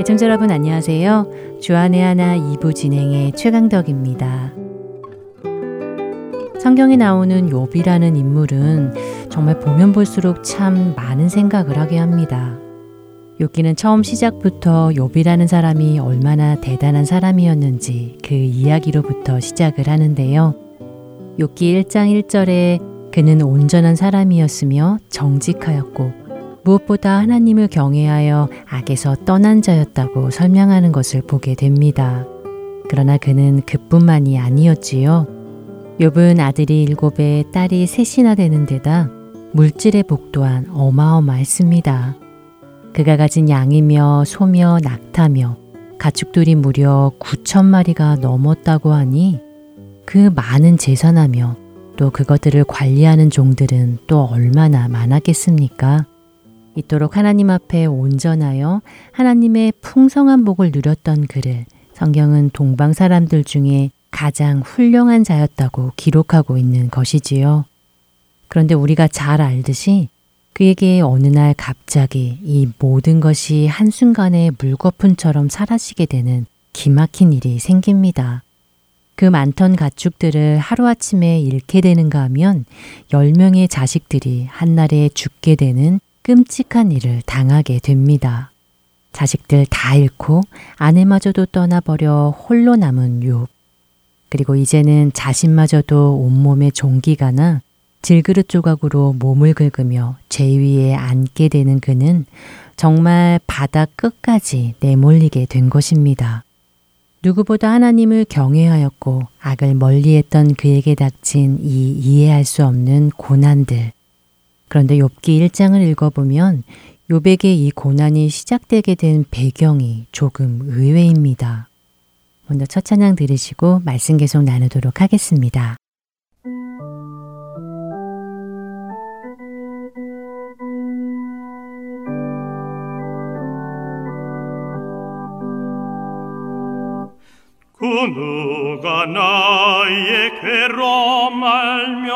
애청자 여러분 안녕하세요. 주안의 하나 2부 진행의 최강덕입니다. 성경에 나오는 욥이라는 인물은 정말 보면 볼수록 참 많은 생각을 하게 합니다. 욥기는 처음 시작부터 욥이라는 사람이 얼마나 대단한 사람이었는지 그 이야기로부터 시작을 하는데요. 욥기 1장 1절에 그는 온전한 사람이었으며 정직하였고 무엇보다 하나님을 경외하여 악에서 떠난 자였다고 설명하는 것을 보게 됩니다. 그러나 그는 그뿐만이 아니었지요. 욥은 아들이 일곱에 딸이 셋이나 되는 데다 물질의 복 또한 어마어마했습니다. 그가 가진 양이며 소며 낙타며 가축들이 무려 9천 마리가 넘었다고 하니 그 많은 재산하며 또 그것들을 관리하는 종들은 또 얼마나 많았겠습니까? 이토록 하나님 앞에 온전하여 하나님의 풍성한 복을 누렸던 그를 성경은 동방 사람들 중에 가장 훌륭한 자였다고 기록하고 있는 것이지요. 그런데 우리가 잘 알듯이 그에게 어느 날 갑자기 이 모든 것이 한순간에 물거품처럼 사라지게 되는 기막힌 일이 생깁니다. 그 많던 가축들을 하루아침에 잃게 되는가 하면 10명의 자식들이 한날에 죽게 되는 끔찍한 일을 당하게 됩니다. 자식들 다 잃고 아내마저도 떠나버려 홀로 남은 욥. 그리고 이제는 자신마저도 온몸에 종기가 나 질그릇 조각으로 몸을 긁으며 죄 위에 앉게 되는 그는 정말 바닥 끝까지 내몰리게 된 것입니다. 누구보다 하나님을 경외하였고 악을 멀리했던 그에게 닥친 이 이해할 수 없는 고난들. 그런데 욥기 1장을 읽어보면 욥에게 이 고난이 시작되게 된 배경이 조금 의외입니다. 먼저 첫 찬양 들으시고 말씀 계속 나누도록 하겠습니다. 그 누가 나의 괴로움 알며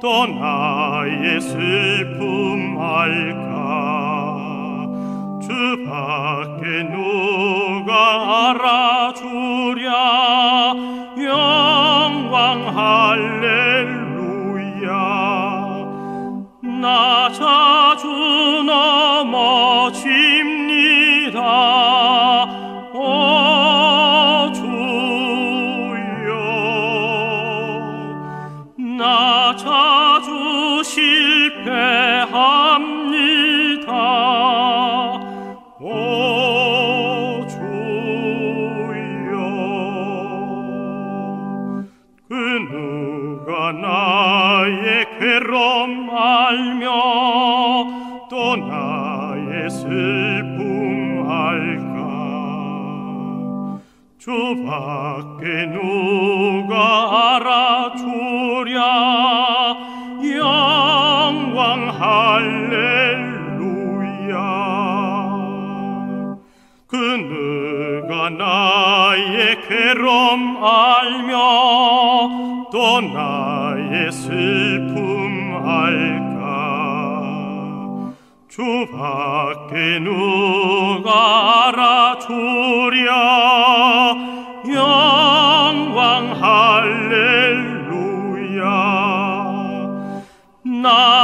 또 나의 슬픔 알까? 주 밖에 누가 알아주랴? 영광 할렐루야. 나 자 밖에 누가 알아주랴? 영광 할렐루야. 그 누가 나의 괴로움 알며 또 나의 슬픔 알까? 주 밖에 누가 알아주랴 나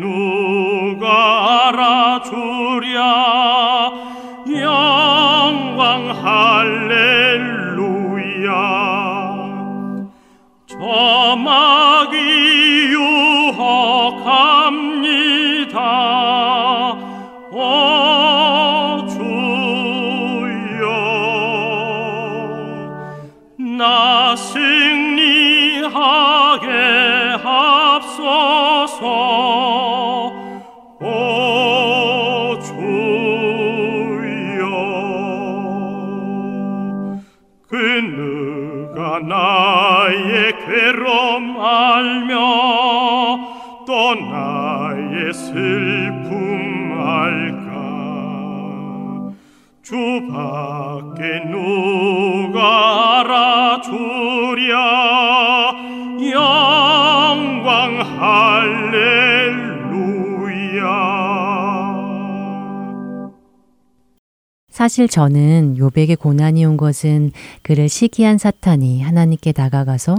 주 사실 저는 요백의 고난이 온 것은 그를 시기한 사탄이 하나님께 다가가서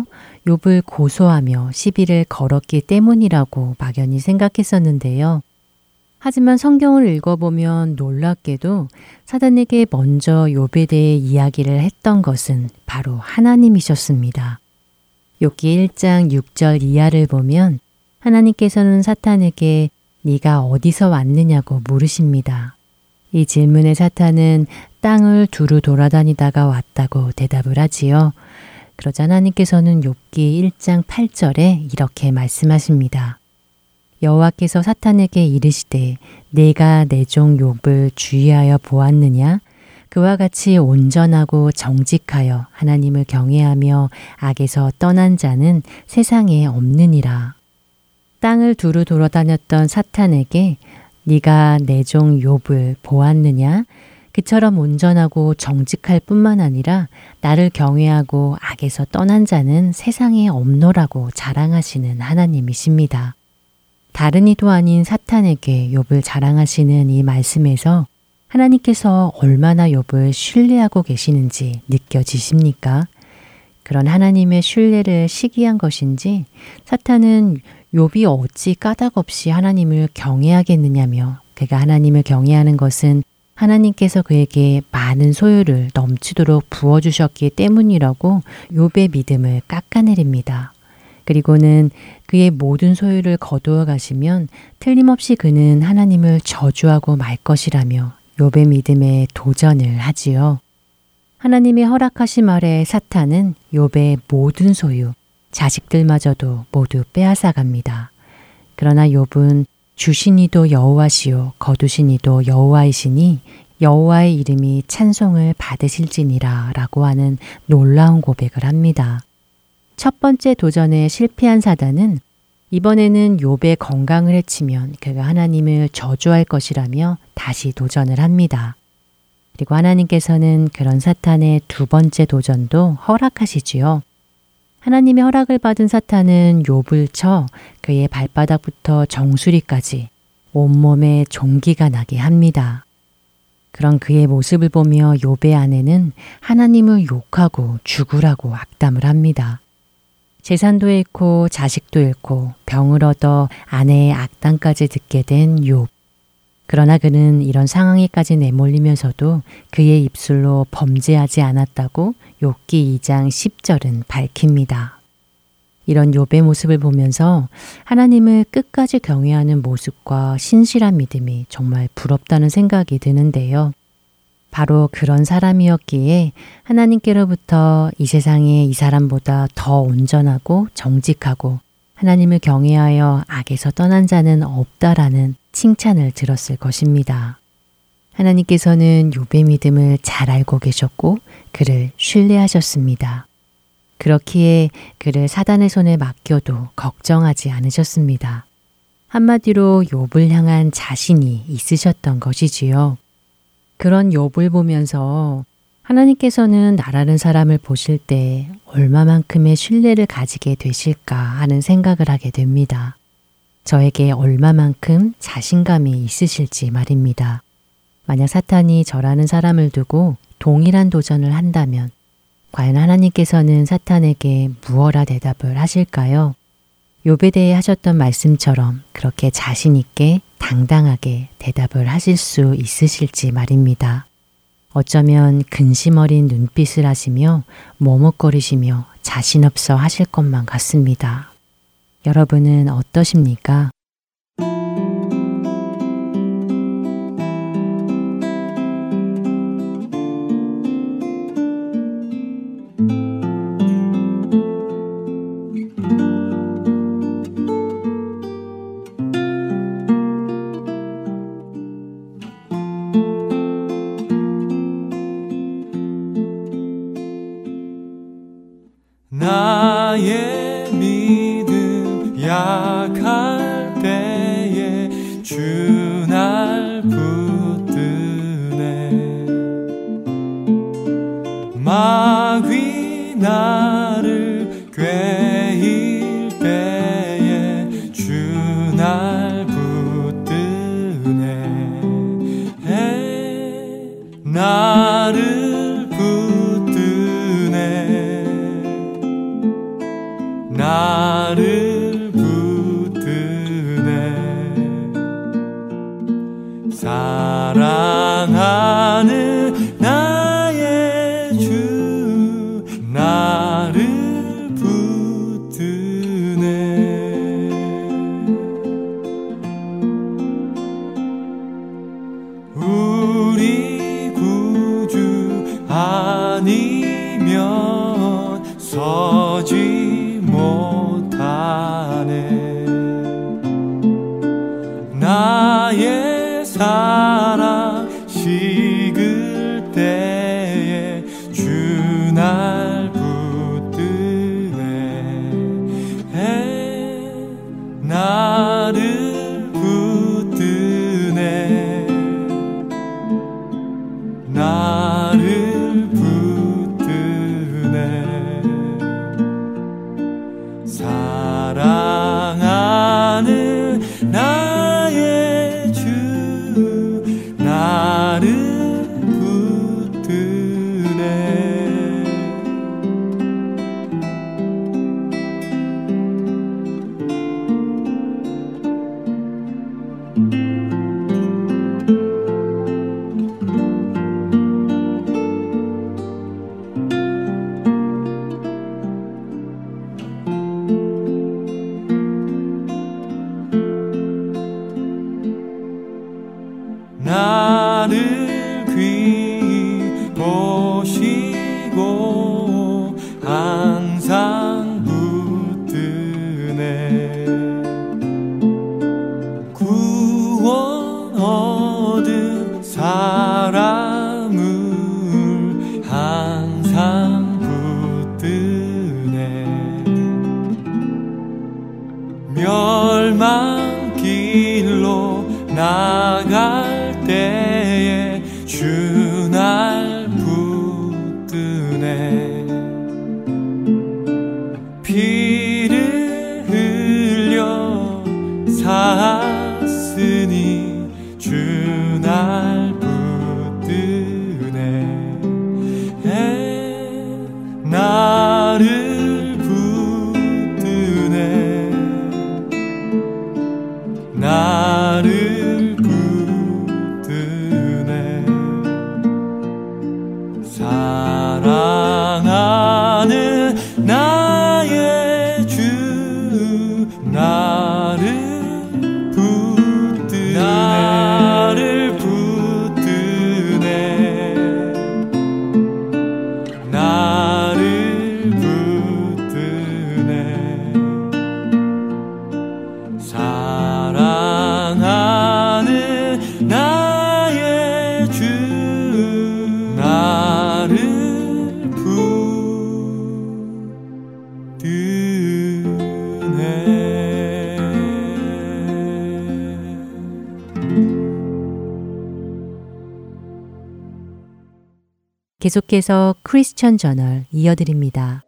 욥을 고소하며 시비를 걸었기 때문이라고 막연히 생각했었는데요. 하지만 성경을 읽어보면 놀랍게도 사단에게 먼저 욥에 대해 이야기를 했던 것은 바로 하나님이셨습니다. 욥기 1장 6절 이하를 보면 하나님께서는 사탄에게 네가 어디서 왔느냐고 물으십니다. 이 질문에 사탄은 땅을 두루 돌아다니다가 왔다고 대답을 하지요. 그러자 하나님께서는 욥기 1장 8절에 이렇게 말씀하십니다. 여호와께서 사탄에게 이르시되 내가 내 종 욥을 주의하여 보았느냐 그와 같이 온전하고 정직하여 하나님을 경외하며 악에서 떠난 자는 세상에 없느니라. 땅을 두루 돌아다녔던 사탄에게 네가 내 종 욥을 보았느냐? 그처럼 온전하고 정직할 뿐만 아니라 나를 경외하고 악에서 떠난 자는 세상에 없노라고 자랑하시는 하나님이십니다. 다른 이도 아닌 사탄에게 욥을 자랑하시는 이 말씀에서 하나님께서 얼마나 욥을 신뢰하고 계시는지 느껴지십니까? 그런 하나님의 신뢰를 시기한 것인지 사탄은 욥이 어찌 까닭없이 하나님을 경외하겠느냐며 그가 하나님을 경외하는 것은 하나님께서 그에게 많은 소유를 넘치도록 부어 주셨기 때문이라고 욥의 믿음을 깎아내립니다. 그리고는 그의 모든 소유를 거두어 가시면 틀림없이 그는 하나님을 저주하고 말 것이라며 욥의 믿음에 도전을 하지요. 하나님이 허락하신 말에 사탄은 욥의 모든 소유, 자식들마저도 모두 빼앗아 갑니다. 그러나 욥은 주신이도 여호와시요 거두신이도 여호와이시니 여호와의 이름이 찬송을 받으실지니라라고 하는 놀라운 고백을 합니다. 첫 번째 도전에 실패한 사단은 이번에는 욥의 건강을 해치면 그가 하나님을 저주할 것이라며 다시 도전을 합니다. 그리고 하나님께서는 그런 사탄의 두 번째 도전도 허락하시지요. 하나님의 허락을 받은 사탄은 욥을 쳐 그의 발바닥부터 정수리까지 온몸에 종기가 나게 합니다. 그런 그의 모습을 보며 욥의 아내는 하나님을 욕하고 죽으라고 악담을 합니다. 재산도 잃고 자식도 잃고 병을 얻어 아내의 악담까지 듣게 된 욥. 그러나 그는 이런 상황에까지 내몰리면서도 그의 입술로 범죄하지 않았다고 욥기 2장 10절은 밝힙니다. 이런 욥의 모습을 보면서 하나님을 끝까지 경외하는 모습과 신실한 믿음이 정말 부럽다는 생각이 드는데요. 바로 그런 사람이었기에 하나님께로부터 이 세상에 이 사람보다 더 온전하고 정직하고 하나님을 경외하여 악에서 떠난 자는 없다라는 칭찬을 들었을 것입니다. 하나님께서는 욥의 믿음을 잘 알고 계셨고 그를 신뢰하셨습니다. 그렇기에 그를 사단의 손에 맡겨도 걱정하지 않으셨습니다. 한마디로 욥을 향한 자신이 있으셨던 것이지요. 그런 욥을 보면서 하나님께서는 나라는 사람을 보실 때 얼마만큼의 신뢰를 가지게 되실까 하는 생각을 하게 됩니다. 저에게 얼마만큼 자신감이 있으실지 말입니다. 만약 사탄이 저라는 사람을 두고 동일한 도전을 한다면 과연 하나님께서는 사탄에게 무어라 대답을 하실까요? 욥에 대해 하셨던 말씀처럼 그렇게 자신 있게 당당하게 대답을 하실 수 있으실지 말입니다. 어쩌면 근심 어린 눈빛을 하시며 머뭇거리시며 자신 없어 하실 것만 같습니다. 여러분은 어떠십니까? 계속해서 크리스천 저널 이어드립니다.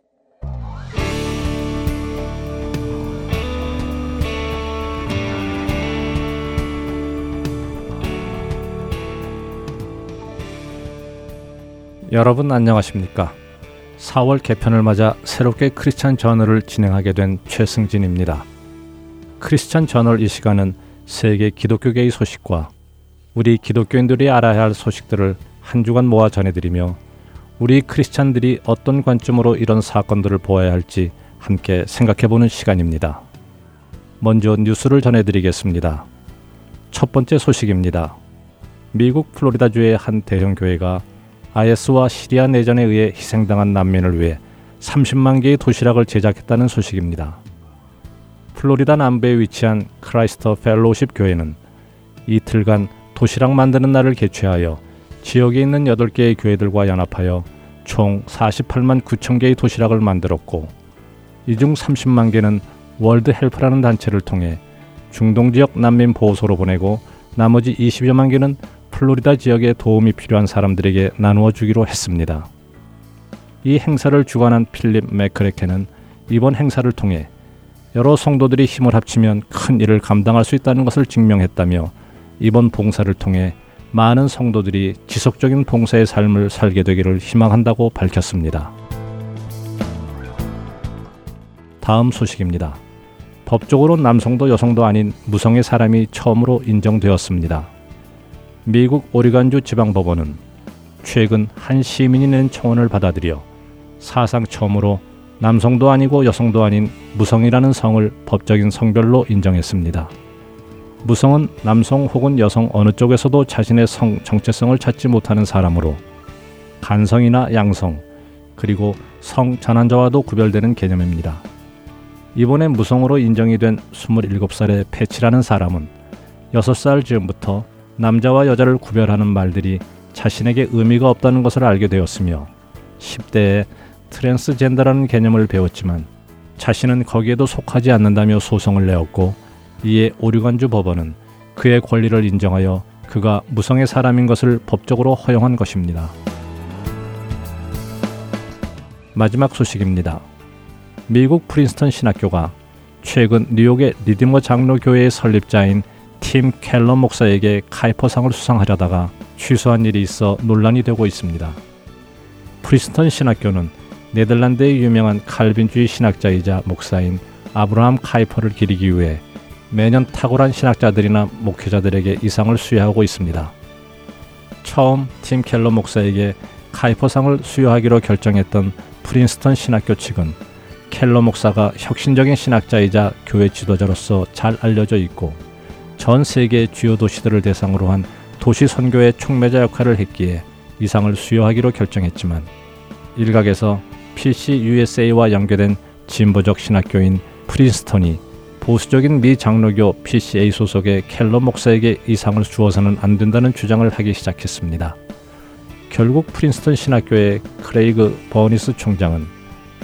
여러분 안녕하십니까? 4월 개편을 맞아 새롭게 크리스천 저널을 진행하게 된 최승진입니다. 크리스천 저널 이 시간은 세계 기독교계의 소식과 우리 기독교인들이 알아야 할 소식들을 한 주간 모아 전해드리며 우리 크리스찬들이 어떤 관점으로 이런 사건들을 보아야 할지 함께 생각해 보는 시간입니다. 먼저 뉴스를 전해드리겠습니다. 첫 번째 소식입니다. 미국 플로리다주의 한 대형 교회가 IS와 시리아 내전에 의해 희생당한 난민을 위해 30만 개의 도시락을 제작했다는 소식입니다. 플로리다 남부에 위치한 크라이스트 펠로우십 교회는 이틀간 도시락 만드는 날을 개최하여 지역에 있는 8개의 교회들과 연합하여 총 48만 9천 개의 도시락을 만들었고 이 중 30만 개는 월드 헬프라는 단체를 통해 중동 지역 난민 보호소로 보내고 나머지 20여만 개는 플로리다 지역에 도움이 필요한 사람들에게 나누어 주기로 했습니다. 이 행사를 주관한 필립 맥크레케는 이번 행사를 통해 여러 성도들이 힘을 합치면 큰 일을 감당할 수 있다는 것을 증명했다며 이번 봉사를 통해 많은 성도들이 지속적인 봉사의 삶을 살게 되기를 희망한다고 밝혔습니다. 다음 소식입니다. 법적으로 남성도 여성도 아닌 무성의 사람이 처음으로 인정되었습니다. 미국 오리간주 지방법원은 최근 한 시민이 낸 청원을 받아들여 사상 처음으로 남성도 아니고 여성도 아닌 무성이라는 성을 법적인 성별로 인정했습니다. 무성은 남성 혹은 여성 어느 쪽에서도 자신의 성 정체성을 찾지 못하는 사람으로 간성이나 양성 그리고 성 전환자와도 구별되는 개념입니다. 이번에 무성으로 인정이 된 27살의 패치라는 사람은 6살 즈음부터 남자와 여자를 구별하는 말들이 자신에게 의미가 없다는 것을 알게 되었으며 10대에 트랜스젠더라는 개념을 배웠지만 자신은 거기에도 속하지 않는다며 소송을 내었고 이에 오류간주 법원은 그의 권리를 인정하여 그가 무성의 사람인 것을 법적으로 허용한 것입니다. 마지막 소식입니다. 미국 프린스턴 신학교가 최근 뉴욕의 리디머 장로교회의 설립자인 팀 켈러 목사에게 카이퍼상을 수상하려다가 취소한 일이 있어 논란이 되고 있습니다. 프린스턴 신학교는 네덜란드의 유명한 칼빈주의 신학자이자 목사인 아브라함 카이퍼를 기리기 위해 매년 탁월한 신학자들이나 목회자들에게 이 상을 수여하고 있습니다. 처음 팀 켈러 목사에게 카이퍼상을 수여하기로 결정했던 프린스턴 신학교 측은 켈러 목사가 혁신적인 신학자이자 교회 지도자로서 잘 알려져 있고 전 세계 주요 도시들을 대상으로 한 도시 선교의 촉매자 역할을 했기에 이상을 수여하기로 결정했지만 일각에서 PC USA와 연계된 진보적 신학교인 프린스턴이 보수적인 미 장로교 PCA 소속의 켈러 목사에게 이상을 주어서는 안 된다는 주장을 하기 시작했습니다. 결국 프린스턴 신학교의 크레이그 반스 총장은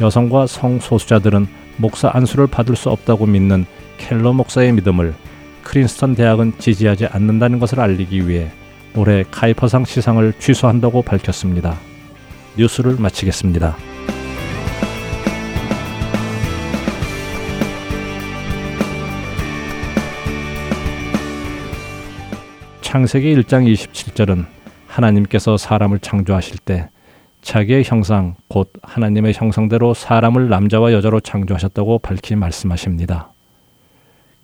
여성과 성소수자들은 목사 안수를 받을 수 없다고 믿는 켈러 목사의 믿음을 프린스턴 대학은 지지하지 않는다는 것을 알리기 위해 올해 카이퍼상 시상을 취소한다고 밝혔습니다. 뉴스를 마치겠습니다. 창세기 1장 27절은 하나님께서 사람을 창조하실 때 자기의 형상 곧 하나님의 형상대로 사람을 남자와 여자로 창조하셨다고 밝히 말씀하십니다.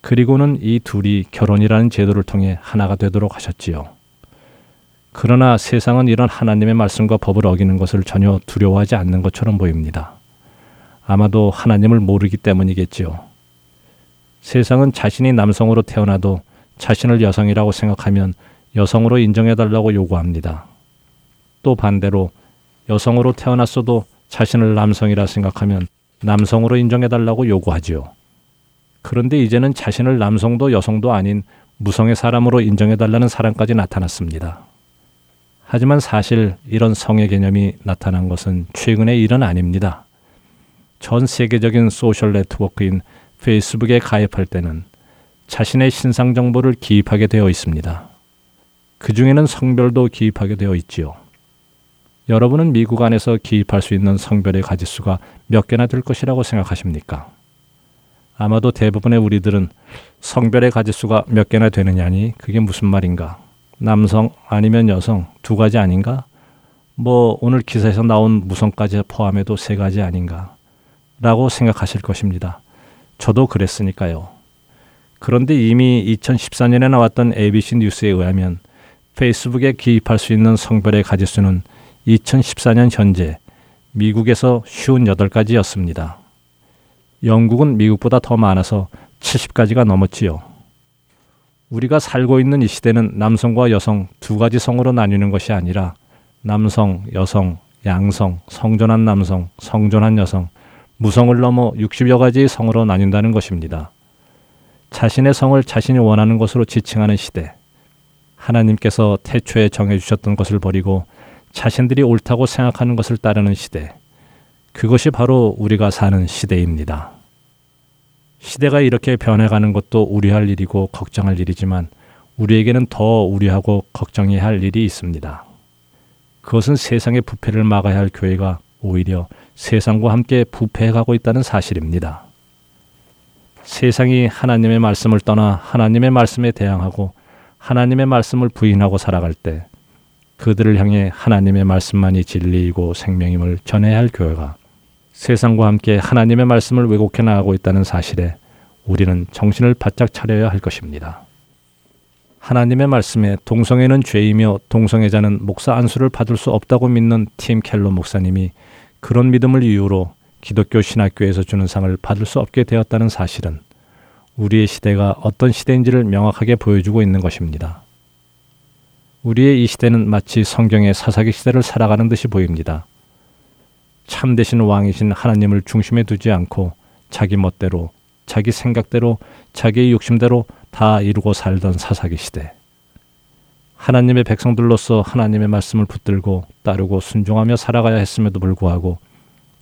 그리고는 이 둘이 결혼이라는 제도를 통해 하나가 되도록 하셨지요. 그러나 세상은 이런 하나님의 말씀과 법을 어기는 것을 전혀 두려워하지 않는 것처럼 보입니다. 아마도 하나님을 모르기 때문이겠지요. 세상은 자신이 남성으로 태어나도 자신을 여성이라고 생각하면 여성으로 인정해달라고 요구합니다. 또 반대로 여성으로 태어났어도 자신을 남성이라 생각하면 남성으로 인정해달라고 요구하지요. 그런데 이제는 자신을 남성도 여성도 아닌 무성의 사람으로 인정해달라는 사람까지 나타났습니다. 하지만 사실 이런 성의 개념이 나타난 것은 최근의 일은 아닙니다. 전 세계적인 소셜 네트워크인 페이스북에 가입할 때는 자신의 신상 정보를 기입하게 되어 있습니다. 그 중에는 성별도 기입하게 되어 있지요. 여러분은 미국 안에서 기입할 수 있는 성별의 가지수가 몇 개나 될 것이라고 생각하십니까? 아마도 대부분의 우리들은 성별의 가지수가 몇 개나 되느냐니 그게 무슨 말인가? 남성 아니면 여성 두 가지 아닌가? 뭐 오늘 기사에서 나온 무성까지 포함해도 세 가지 아닌가 라고 생각하실 것입니다. 저도 그랬으니까요. 그런데 이미 2014년에 나왔던 ABC 뉴스에 의하면 페이스북에 기입할 수 있는 성별의 가지수는 2014년 현재 미국에서 58가지였습니다. 영국은 미국보다 더 많아서 70가지가 넘었지요. 우리가 살고 있는 이 시대는 남성과 여성 두 가지 성으로 나뉘는 것이 아니라 남성, 여성, 양성, 성전한 남성, 성전한 여성, 무성을 넘어 60여 가지의 성으로 나뉜다는 것입니다. 자신의 성을 자신이 원하는 것으로 지칭하는 시대. 하나님께서 태초에 정해주셨던 것을 버리고 자신들이 옳다고 생각하는 것을 따르는 시대. 그것이 바로 우리가 사는 시대입니다. 시대가 이렇게 변해가는 것도 우려할 일이고 걱정할 일이지만 우리에게는 더 우려하고 걱정해야 할 일이 있습니다. 그것은 세상의 부패를 막아야 할 교회가 오히려 세상과 함께 부패해가고 있다는 사실입니다. 세상이 하나님의 말씀을 떠나 하나님의 말씀에 대항하고 하나님의 말씀을 부인하고 살아갈 때 그들을 향해 하나님의 말씀만이 진리이고 생명임을 전해야 할 교회가 세상과 함께 하나님의 말씀을 왜곡해 나가고 있다는 사실에 우리는 정신을 바짝 차려야 할 것입니다. 하나님의 말씀에 동성애는 죄이며 동성애자는 목사 안수를 받을 수 없다고 믿는 팀 켈러 목사님이 그런 믿음을 이유로 기독교 신학교에서 주는 상을 받을 수 없게 되었다는 사실은 우리의 시대가 어떤 시대인지를 명확하게 보여주고 있는 것입니다. 우리의 이 시대는 마치 성경의 사사기 시대를 살아가는 듯이 보입니다. 참되신 왕이신 하나님을 중심에 두지 않고 자기 멋대로, 자기 생각대로, 자기의 욕심대로 다 이루고 살던 사사기 시대. 하나님의 백성들로서 하나님의 말씀을 붙들고 따르고 순종하며 살아가야 했음에도 불구하고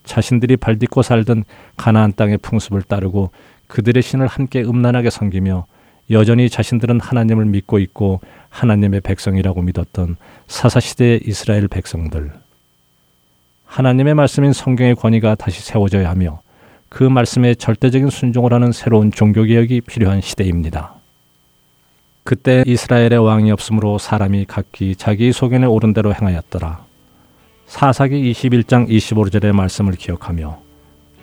자신들이 발딛고 살던 가나안 땅의 풍습을 따르고 그들의 신을 함께 음란하게 섬기며 여전히 자신들은 하나님을 믿고 있고 하나님의 백성이라고 믿었던 사사시대의 이스라엘 백성들. 하나님의 말씀인 성경의 권위가 다시 세워져야 하며 그 말씀에 절대적인 순종을 하는 새로운 종교개혁이 필요한 시대입니다. 그때 이스라엘의 왕이 없으므로 사람이 각기 자기 소견에 오른 대로 행하였더라. 사사기 21장 25절의 말씀을 기억하며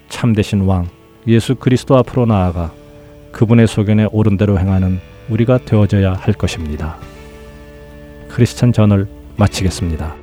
참되신 왕 예수 그리스도 앞으로 나아가 그분의 소견에 오른 대로 행하는 우리가 되어져야 할 것입니다. 크리스천 전을 마치겠습니다.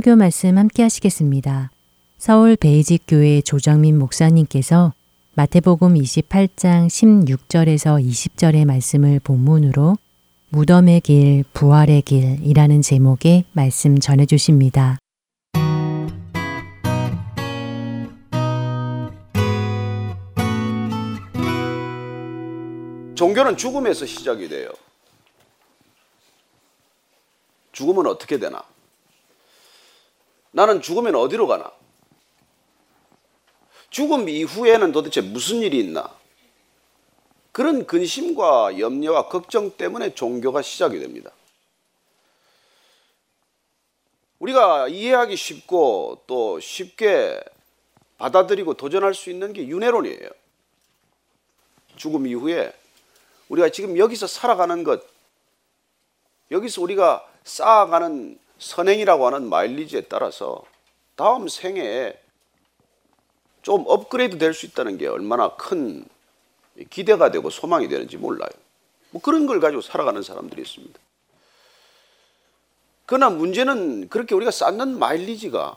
설교 말씀 함께 하시겠습니다. 서울 베이직 교회 조정민 목사님께서 마태복음 28장 16절에서 20절의 말씀을 본문으로 무덤의 길, 부활의 길이라는 제목의 말씀 전해 주십니다. 종교는 죽음에서 시작이 돼요. 죽으면 어떻게 되나? 나는 죽으면 어디로 가나? 죽음 이후에는 도대체 무슨 일이 있나? 그런 근심과 염려와 걱정 때문에 종교가 시작이 됩니다. 우리가 이해하기 쉽고 또 쉽게 받아들이고 도전할 수 있는 게 윤회론이에요. 죽음 이후에 우리가 지금 여기서 살아가는 것, 여기서 우리가 쌓아가는 선행이라고 하는 마일리지에 따라서 다음 생애에 좀 업그레이드 될 수 있다는 게 얼마나 큰 기대가 되고 소망이 되는지 몰라요. 뭐 그런 걸 가지고 살아가는 사람들이 있습니다. 그러나 문제는 그렇게 우리가 쌓는 마일리지가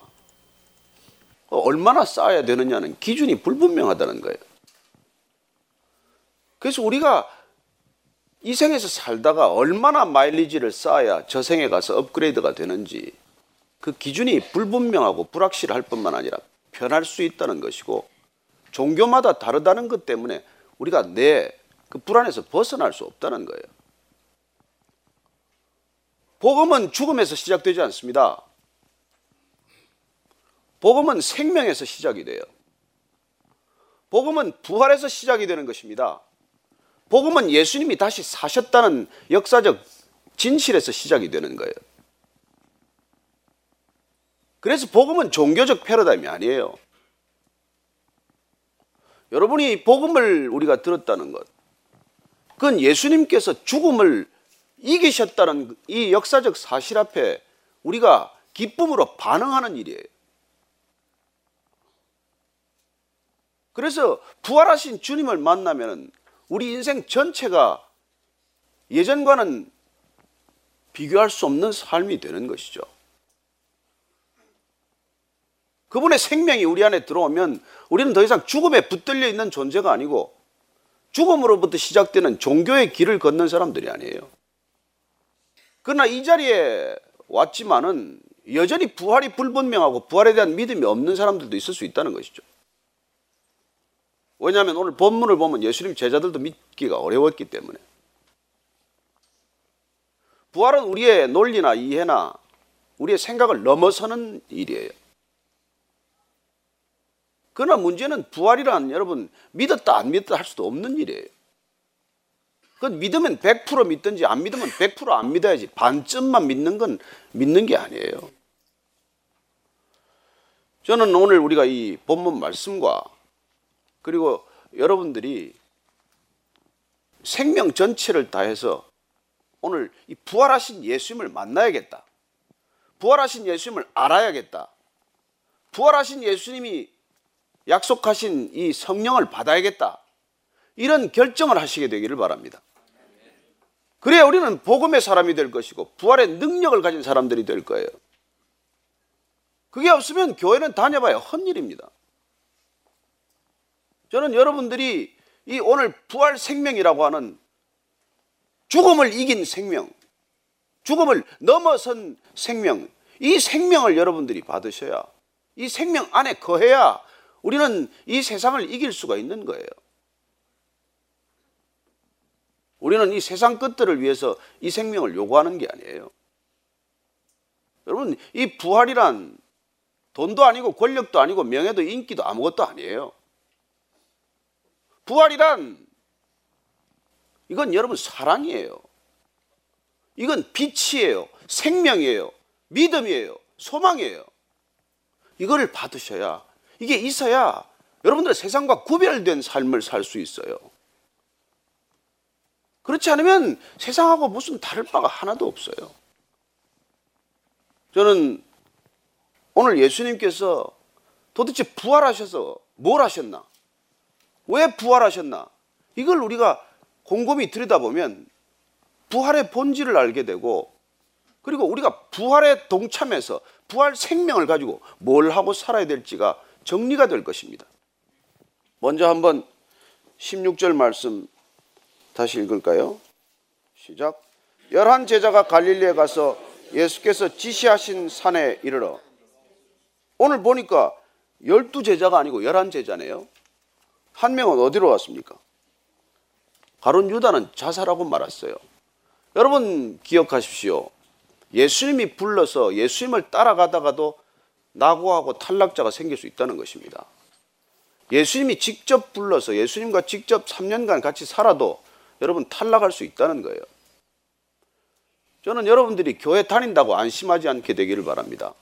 얼마나 쌓아야 되느냐는 기준이 불분명하다는 거예요. 그래서 우리가 이 생에서 살다가 얼마나 마일리지를 쌓아야 저 생에 가서 업그레이드가 되는지 그 기준이 불분명하고 불확실할 뿐만 아니라 변할 수 있다는 것이고 종교마다 다르다는 것 때문에 우리가 내 그 불안에서 벗어날 수 없다는 거예요. 복음은 죽음에서 시작되지 않습니다. 복음은 생명에서 시작이 돼요. 복음은 부활에서 시작이 되는 것입니다. 복음은 예수님이 다시 사셨다는 역사적 진실에서 시작이 되는 거예요. 그래서 복음은 종교적 패러다임이 아니에요. 여러분이 복음을 우리가 들었다는 것, 그건 예수님께서 죽음을 이기셨다는 이 역사적 사실 앞에 우리가 기쁨으로 반응하는 일이에요. 그래서 부활하신 주님을 만나면 우리 인생 전체가 예전과는 비교할 수 없는 삶이 되는 것이죠. 그분의 생명이 우리 안에 들어오면 우리는 더 이상 죽음에 붙들려 있는 존재가 아니고 죽음으로부터 시작되는 종교의 길을 걷는 사람들이 아니에요. 그러나 이 자리에 왔지만은 여전히 부활이 불분명하고 부활에 대한 믿음이 없는 사람들도 있을 수 있다는 것이죠. 왜냐하면 오늘 본문을 보면 예수님 제자들도 믿기가 어려웠기 때문에. 부활은 우리의 논리나 이해나 우리의 생각을 넘어서는 일이에요. 그러나 문제는 부활이란 여러분 믿었다 안 믿었다 할 수도 없는 일이에요. 그건 믿으면 100% 믿든지 안 믿으면 100%안 믿어야지 반쯤만 믿는 건 믿는 게 아니에요. 저는 오늘 우리가 이 본문 말씀과 그리고 여러분들이 생명 전체를 다해서 오늘 이 부활하신 예수님을 만나야겠다. 부활하신 예수님을 알아야겠다. 부활하신 예수님이 약속하신 이 성령을 받아야겠다. 이런 결정을 하시게 되기를 바랍니다. 그래야 우리는 복음의 사람이 될 것이고 부활의 능력을 가진 사람들이 될 거예요. 그게 없으면 교회는 다녀봐야 헛일입니다. 저는 여러분들이 이 오늘 부활 생명이라고 하는 죽음을 이긴 생명, 죽음을 넘어선 생명, 이 생명을 여러분들이 받으셔야 이 생명 안에 거해야 우리는 이 세상을 이길 수가 있는 거예요. 우리는 이 세상 것들을 위해서 이 생명을 요구하는 게 아니에요. 여러분, 이 부활이란 돈도 아니고 권력도 아니고 명예도 인기도 아무것도 아니에요. 부활이란 이건 여러분 사랑이에요. 이건 빛이에요. 생명이에요. 믿음이에요. 소망이에요. 이거를 받으셔야 이게 있어야 여러분들의 세상과 구별된 삶을 살 수 있어요. 그렇지 않으면 세상하고 무슨 다를 바가 하나도 없어요. 저는 오늘 예수님께서 도대체 부활하셔서 뭘 하셨나? 왜 부활하셨나? 이걸 우리가 곰곰이 들여다보면 부활의 본질을 알게 되고 그리고 우리가 부활에 동참해서 부활 생명을 가지고 뭘 하고 살아야 될지가 정리가 될 것입니다. 먼저 한번 16절 말씀 다시 읽을까요? 시작. 열한 제자가 갈릴리에 가서 예수께서 지시하신 산에 이르러 오늘 보니까 열두 제자가 아니고 열한 제자네요. 한 명은 어디로 갔습니까? 가론 유다는 자살하고 말았어요. 여러분 기억하십시오. 예수님이 불러서 예수님을 따라가다가도 낙오하고 탈락자가 생길 수 있다는 것입니다. 예수님이 직접 불러서 예수님과 직접 3년간 같이 살아도 여러분 탈락할 수 있다는 거예요. 저는 여러분들이 교회 다닌다고 안심하지 않게 되기를 바랍니다.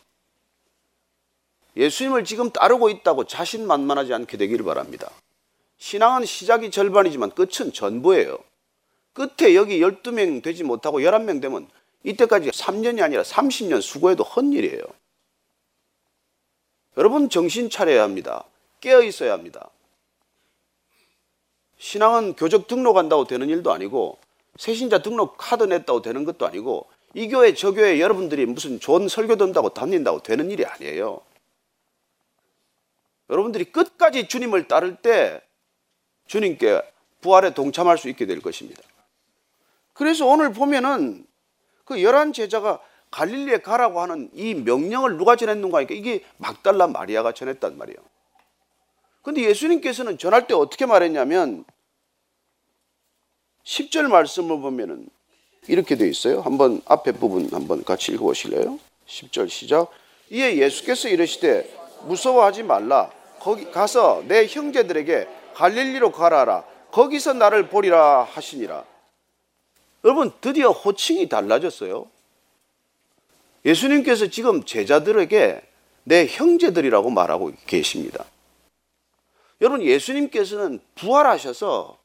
예수님을 지금 따르고 있다고 자신만만하지 않게 되기를 바랍니다. 신앙은 시작이 절반이지만 끝은 전부예요. 끝에 여기 12명 되지 못하고 11명 되면 이때까지 3년이 아니라 30년 수고해도 헛일이에요. 여러분 정신 차려야 합니다. 깨어 있어야 합니다. 신앙은 교적 등록한다고 되는 일도 아니고 새신자 등록 카드 냈다고 되는 것도 아니고 이 교회 저 교회 여러분들이 무슨 좋은 설교 듣다고 다닌다고 되는 일이 아니에요. 여러분들이 끝까지 주님을 따를 때 주님께 부활에 동참할 수 있게 될 것입니다. 그래서 오늘 보면은 그 열한 제자가 갈릴리에 가라고 하는 이 명령을 누가 전했는가 하니까 이게 막달라 마리아가 전했단 말이에요. 근데 예수님께서는 전할 때 어떻게 말했냐면 10절 말씀을 보면은 이렇게 되어 있어요. 한번 앞에 부분 한번 같이 읽어 보실래요? 10절 시작. 이에 예수께서 이르시되 무서워하지 말라. 거기 가서 내 형제들에게 갈릴리로 가라라. 거기서 나를 보리라 하시니라. 여러분 드디어 호칭이 달라졌어요. 예수님께서 지금 제자들에게 내 형제들이라고 말하고 계십니다. 여러분 예수님께서는 부활하셔서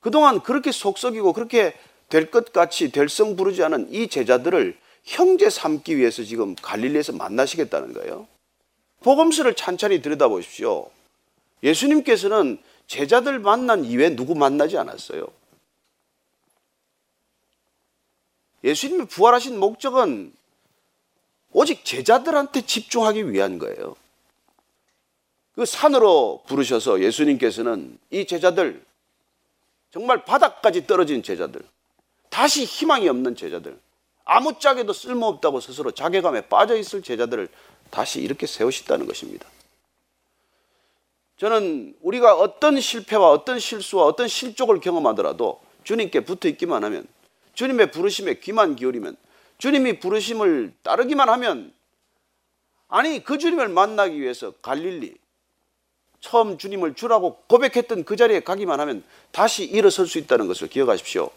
그동안 그렇게 속썩이고 그렇게 될 것 같이 될성 부르지 않은 이 제자들을 형제 삼기 위해서 지금 갈릴리에서 만나시겠다는 거예요. 복음서를 찬찬히 들여다보십시오. 예수님께서는 제자들 만난 이외에 누구 만나지 않았어요. 예수님이 부활하신 목적은 오직 제자들한테 집중하기 위한 거예요. 그 산으로 부르셔서 예수님께서는 이 제자들, 정말 바닥까지 떨어진 제자들, 다시 희망이 없는 제자들, 아무짝에도 쓸모없다고 스스로 자괴감에 빠져 있을 제자들을 다시 이렇게 세우셨다는 것입니다. 저는 우리가 어떤 실패와 어떤 실수와 어떤 실족을 경험하더라도 주님께 붙어 있기만 하면 주님의 부르심에 귀만 기울이면 주님이 부르심을 따르기만 하면 아니 그 주님을 만나기 위해서 갈릴리 처음 주님을 주라고 고백했던 그 자리에 가기만 하면 다시 일어설 수 있다는 것을 기억하십시오.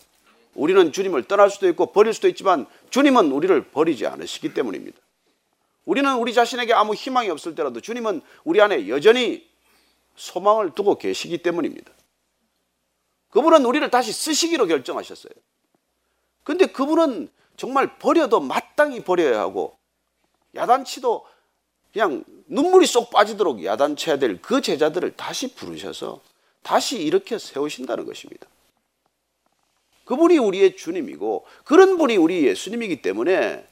우리는 주님을 떠날 수도 있고 버릴 수도 있지만 주님은 우리를 버리지 않으시기 때문입니다. 우리는 우리 자신에게 아무 희망이 없을 때라도 주님은 우리 안에 여전히 소망을 두고 계시기 때문입니다. 그분은 우리를 다시 쓰시기로 결정하셨어요. 근데 그분은 정말 버려도 마땅히 버려야 하고 야단치도 그냥 눈물이 쏙 빠지도록 야단쳐야 될 그 제자들을 다시 부르셔서 다시 이렇게 세우신다는 것입니다. 그분이 우리의 주님이고 그런 분이 우리 예수님이기 때문에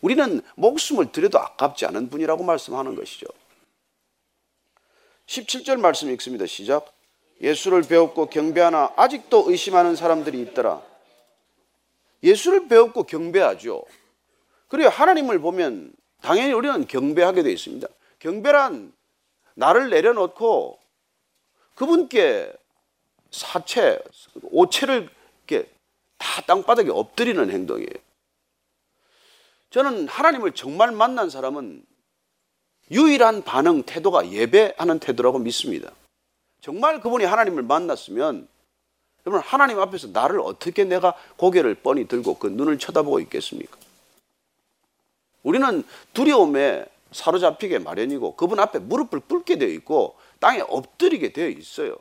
우리는 목숨을 들여도 아깝지 않은 분이라고 말씀하는 것이죠. 17절 말씀 읽습니다. 시작. 예수를 배웠고 경배하나 아직도 의심하는 사람들이 있더라. 예수를 배웠고 경배하죠. 그리고 하나님을 보면 당연히 우리는 경배하게 되어 있습니다. 경배란 나를 내려놓고 그분께 사체, 오체를 이렇게 다 땅바닥에 엎드리는 행동이에요. 저는 하나님을 정말 만난 사람은 유일한 반응, 태도가 예배하는 태도라고 믿습니다. 정말 그분이 하나님을 만났으면 여러분 하나님 앞에서 나를 어떻게 내가 고개를 뻔히 들고 그 눈을 쳐다보고 있겠습니까? 우리는 두려움에 사로잡히게 마련이고 그분 앞에 무릎을 꿇게 되어 있고 땅에 엎드리게 되어 있어요.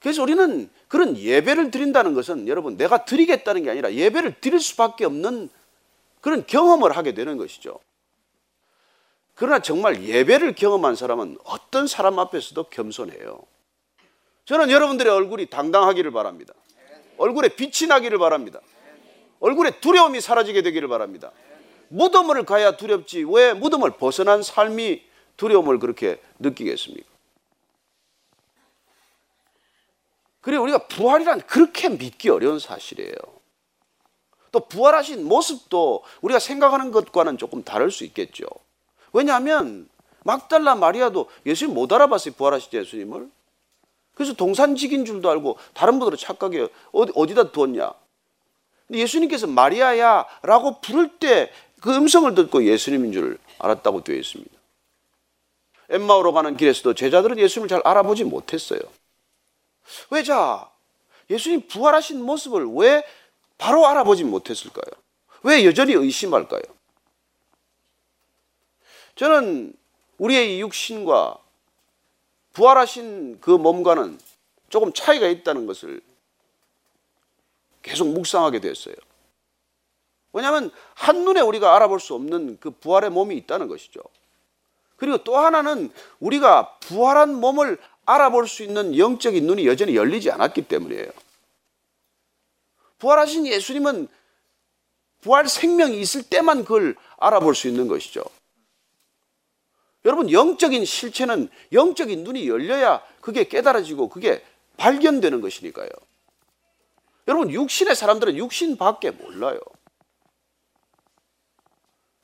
그래서 우리는 그런 예배를 드린다는 것은 여러분 내가 드리겠다는 게 아니라 예배를 드릴 수밖에 없는 그런 경험을 하게 되는 것이죠. 그러나 정말 예배를 경험한 사람은 어떤 사람 앞에서도 겸손해요. 저는 여러분들의 얼굴이 당당하기를 바랍니다. 얼굴에 빛이 나기를 바랍니다. 얼굴에 두려움이 사라지게 되기를 바랍니다. 무덤을 가야 두렵지 왜 무덤을 벗어난 삶이 두려움을 그렇게 느끼겠습니까? 그리고 우리가 부활이란 그렇게 믿기 어려운 사실이에요. 또 부활하신 모습도 우리가 생각하는 것과는 조금 다를 수 있겠죠. 왜냐하면 막달라 마리아도 예수님 못 알아봤어요. 부활하신 예수님을. 그래서 동산직인 줄도 알고 다른 분들은 착각해요. 어디, 어디다 두었냐. 예수님께서 마리아야 라고 부를 때 그 음성을 듣고 예수님인 줄 알았다고 되어 있습니다. 엠마오로 가는 길에서도 제자들은 예수님을 잘 알아보지 못했어요. 왜 자, 예수님 부활하신 모습을 왜 바로 알아보지 못했을까요? 왜 여전히 의심할까요? 저는 우리의 육신과 부활하신 그 몸과는 조금 차이가 있다는 것을 계속 묵상하게 됐어요. 왜냐하면 한눈에 우리가 알아볼 수 없는 그 부활의 몸이 있다는 것이죠. 그리고 또 하나는 우리가 부활한 몸을 알아볼 수 있는 영적인 눈이 여전히 열리지 않았기 때문이에요. 부활하신 예수님은 부활 생명이 있을 때만 그걸 알아볼 수 있는 것이죠. 여러분, 영적인 실체는 영적인 눈이 열려야 그게 깨달아지고 그게 발견되는 것이니까요. 여러분, 육신의 사람들은 육신밖에 몰라요.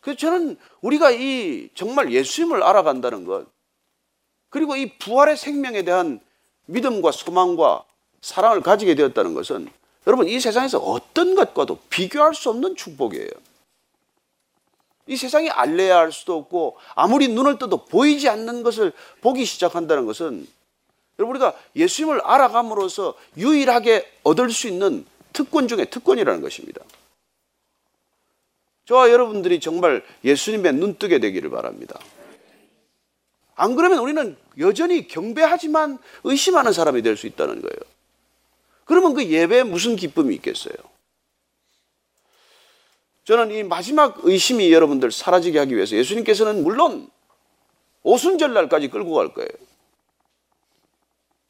그래서 저는 우리가 이 정말 예수님을 알아간다는 것, 그리고 이 부활의 생명에 대한 믿음과 소망과 사랑을 가지게 되었다는 것은 여러분 이 세상에서 어떤 것과도 비교할 수 없는 축복이에요. 이 세상이 알래야 할 수도 없고 아무리 눈을 떠도 보이지 않는 것을 보기 시작한다는 것은 여러분 우리가 예수님을 알아감으로써 유일하게 얻을 수 있는 특권 중에 특권이라는 것입니다. 저와 여러분들이 정말 예수님의 눈뜨게 되기를 바랍니다. 안 그러면 우리는 여전히 경배하지만 의심하는 사람이 될 수 있다는 거예요. 그러면 그 예배에 무슨 기쁨이 있겠어요? 저는 이 마지막 의심이 여러분들 사라지게 하기 위해서 예수님께서는 물론 오순절 날까지 끌고 갈 거예요.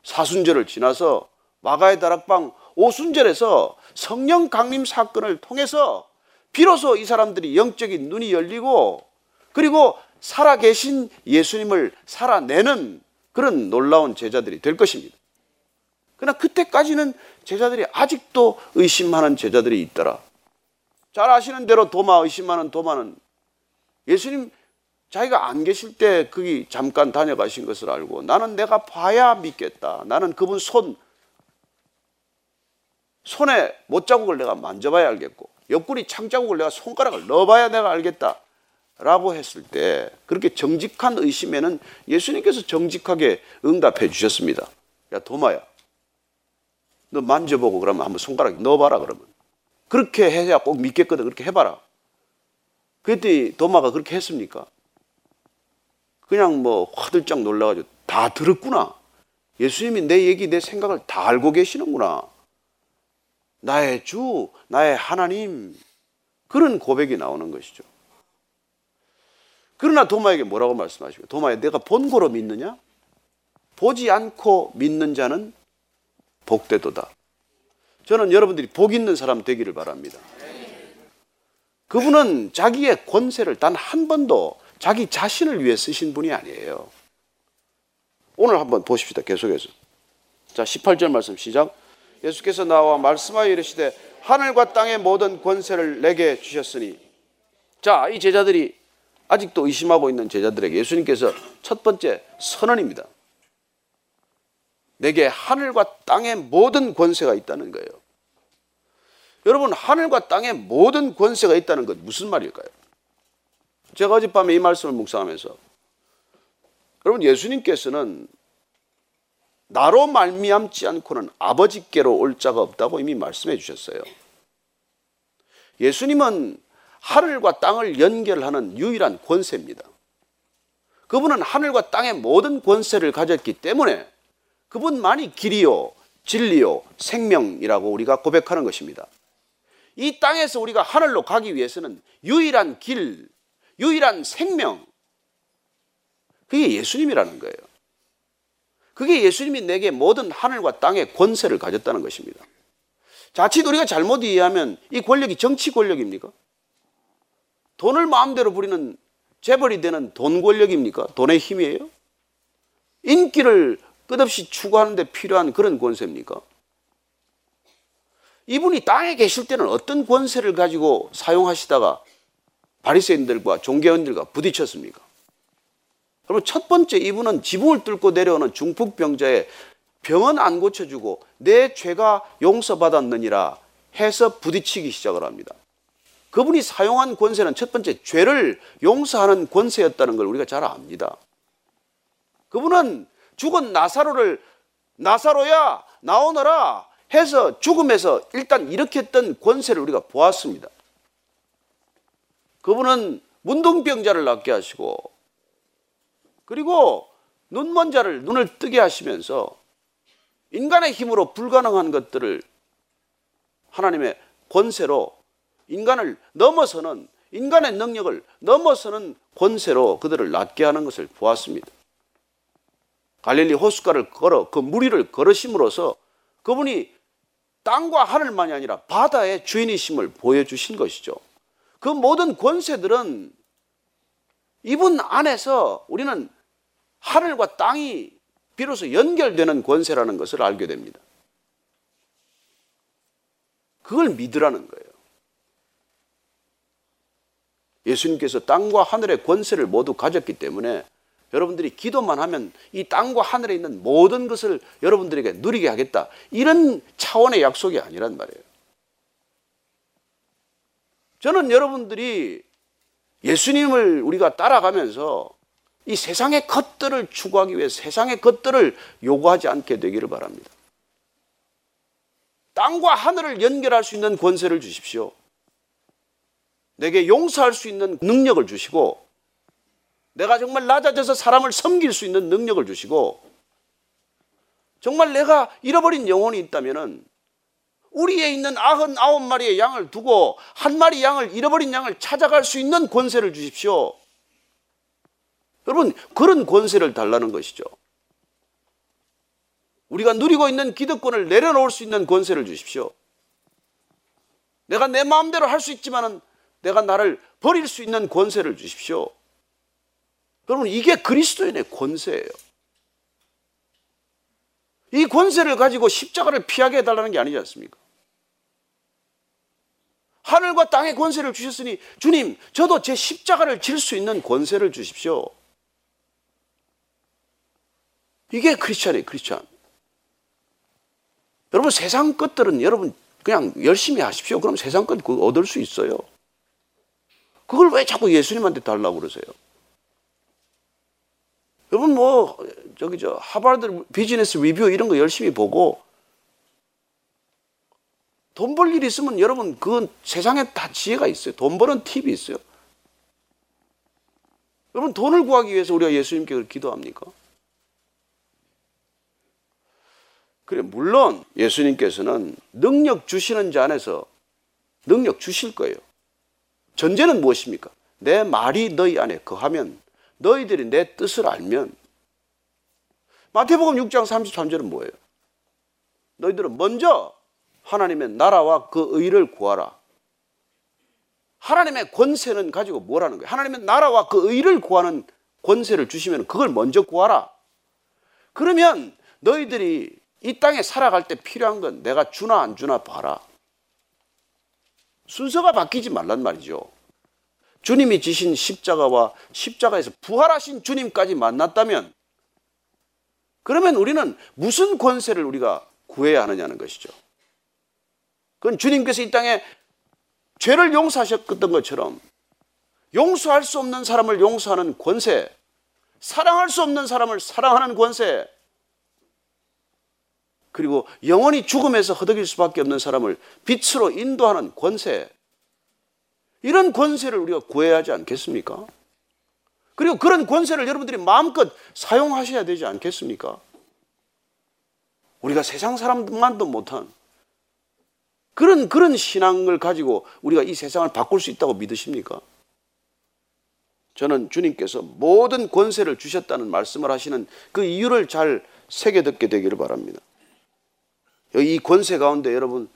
사순절을 지나서 마가의 다락방 오순절에서 성령 강림 사건을 통해서 비로소 이 사람들이 영적인 눈이 열리고 그리고 살아계신 예수님을 살아내는 그런 놀라운 제자들이 될 것입니다. 그러나 그때까지는 제자들이 아직도 의심하는 제자들이 있더라. 잘 아시는 대로 도마 의심하는 도마는 예수님 자기가 안 계실 때 거기 잠깐 다녀가신 것을 알고 나는 내가 봐야 믿겠다. 나는 그분 손 손에 못자국을 내가 만져봐야 알겠고 옆구리 창자국을 내가 손가락을 넣어봐야 내가 알겠다. 라고 했을 때 그렇게 정직한 의심에는 예수님께서 정직하게 응답해 주셨습니다. 야 도마야 너 만져보고 그러면 한번 손가락 넣어봐라 그러면 그렇게 해야 꼭 믿겠거든. 그렇게 해봐라. 그랬더니 도마가 그렇게 했습니까? 그냥 뭐 화들짝 놀라가지고 다 들었구나. 예수님이 내 얘기 내 생각을 다 알고 계시는구나. 나의 주 나의 하나님. 그런 고백이 나오는 것이죠. 그러나 도마에게 뭐라고 말씀하시고 도마에 내가 본고로 믿느냐? 보지 않고 믿는 자는 복되도다. 저는 여러분들이 복 있는 사람 되기를 바랍니다. 그분은 자기의 권세를 단 한 번도 자기 자신을 위해 쓰신 분이 아니에요. 오늘 한번 보십시다. 계속해서. 자, 18절 말씀 시작. 예수께서 나와 말씀하여 이르시되 하늘과 땅의 모든 권세를 내게 주셨으니 자, 이 제자들이 아직도 의심하고 있는 제자들에게 예수님께서 첫 번째 선언입니다. 내게 하늘과 땅의 모든 권세가 있다는 거예요. 여러분, 하늘과 땅의 모든 권세가 있다는 것 무슨 말일까요? 제가 어젯밤에 이 말씀을 묵상하면서 여러분 예수님께서는 나로 말미암지 않고는 아버지께로 올 자가 없다고 이미 말씀해 주셨어요. 예수님은 하늘과 땅을 연결하는 유일한 권세입니다. 그분은 하늘과 땅의 모든 권세를 가졌기 때문에 그분만이 길이요, 진리요, 생명이라고 우리가 고백하는 것입니다. 이 땅에서 우리가 하늘로 가기 위해서는 유일한 길, 유일한 생명, 그게 예수님이라는 거예요. 그게 예수님이 내게 모든 하늘과 땅의 권세를 가졌다는 것입니다. 자칫 우리가 잘못 이해하면 이 권력이 정치 권력입니까? 돈을 마음대로 부리는 재벌이 되는 돈 권력입니까? 돈의 힘이에요? 인기를 끝없이 추구하는 데 필요한 그런 권세입니까? 이분이 땅에 계실 때는 어떤 권세를 가지고 사용하시다가 바리새인들과 종교인들과 부딪혔습니까? 여러분 첫 번째 이분은 지붕을 뚫고 내려오는 중풍병자의 병은 안 고쳐주고 내 죄가 용서받았느니라 해서 부딪히기 시작을 합니다. 그분이 사용한 권세는 첫 번째 죄를 용서하는 권세였다는 걸 우리가 잘 압니다. 그분은 죽은 나사로를 나사로야 나오너라 해서 죽음에서 일단 일으켰던 권세를 우리가 보았습니다. 그분은 문둥병자를 낫게 하시고 그리고 눈먼 자를 눈을 뜨게 하시면서 인간의 힘으로 불가능한 것들을 하나님의 권세로 인간을 넘어서는 인간의 능력을 넘어서는 권세로 그들을 낫게 하는 것을 보았습니다. 갈릴리 호숫가를 걸어 그 무리를 걸으심으로써 그분이 땅과 하늘만이 아니라 바다의 주인이심을 보여주신 것이죠. 그 모든 권세들은 이분 안에서 우리는 하늘과 땅이 비로소 연결되는 권세라는 것을 알게 됩니다. 그걸 믿으라는 거예요. 예수님께서 땅과 하늘의 권세를 모두 가졌기 때문에 여러분들이 기도만 하면 이 땅과 하늘에 있는 모든 것을 여러분들에게 누리게 하겠다. 이런 차원의 약속이 아니란 말이에요. 저는 여러분들이 예수님을 우리가 따라가면서 이 세상의 것들을 추구하기 위해 세상의 것들을 요구하지 않게 되기를 바랍니다. 땅과 하늘을 연결할 수 있는 권세를 주십시오. 내게 용서할 수 있는 능력을 주시고 내가 정말 낮아져서 사람을 섬길 수 있는 능력을 주시고 정말 내가 잃어버린 영혼이 있다면은 우리에 있는 아흔 아홉 마리의 양을 두고 한 마리 양을 잃어버린 양을 찾아갈 수 있는 권세를 주십시오. 여러분 그런 권세를 달라는 것이죠. 우리가 누리고 있는 기득권을 내려놓을 수 있는 권세를 주십시오. 내가 내 마음대로 할 수 있지만은 내가 나를 버릴 수 있는 권세를 주십시오. 여러분, 이게 그리스도인의 권세예요. 이 권세를 가지고 십자가를 피하게 해달라는 게 아니지 않습니까? 하늘과 땅의 권세를 주셨으니 주님, 저도 제 십자가를 질 수 있는 권세를 주십시오. 이게 크리스찬이에요, 크리스찬. 여러분, 세상 것들은 여러분 그냥 열심히 하십시오. 그럼 세상 것 얻을 수 있어요. 그걸 왜 자꾸 예수님한테 달라고 그러세요? 여러분 뭐 저기 저 하버드 비즈니스 리뷰 이런 거 열심히 보고 돈 벌일 있으면 여러분 그건 세상에 다 지혜가 있어요. 돈 버는 팁이 있어요. 여러분 돈을 구하기 위해서 우리가 예수님께 기도합니까? 그래 물론 예수님께서는 능력 주시는 자 안에서 능력 주실 거예요. 전제는 무엇입니까? 내 말이 너희 안에 거하면 너희들이 내 뜻을 알면 마태복음 6장 33절은 뭐예요? 너희들은 먼저 하나님의 나라와 그 의를 구하라. 하나님의 권세는 가지고 뭐라는 거예요? 하나님의 나라와 그 의를 구하는 권세를 주시면 그걸 먼저 구하라. 그러면 너희들이 이 땅에 살아갈 때 필요한 건 내가 주나 안 주나 봐라. 순서가 바뀌지 말란 말이죠. 주님이 지신 십자가와 십자가에서 부활하신 주님까지 만났다면 그러면 우리는 무슨 권세를 우리가 구해야 하느냐는 것이죠. 그건 주님께서 이 땅에 죄를 용서하셨던 것처럼 용서할 수 없는 사람을 용서하는 권세, 사랑할 수 없는 사람을 사랑하는 권세, 그리고 영원히 죽음에서 허덕일 수밖에 없는 사람을 빛으로 인도하는 권세. 이런 권세를 우리가 구해야 하지 않겠습니까? 그리고 그런 권세를 여러분들이 마음껏 사용하셔야 되지 않겠습니까? 우리가 세상 사람만도 못한 그런 그런 신앙을 가지고 우리가 이 세상을 바꿀 수 있다고 믿으십니까? 저는 주님께서 모든 권세를 주셨다는 말씀을 하시는 그 이유를 잘 새겨 듣게 되기를 바랍니다. 이 권세 가운데 여러분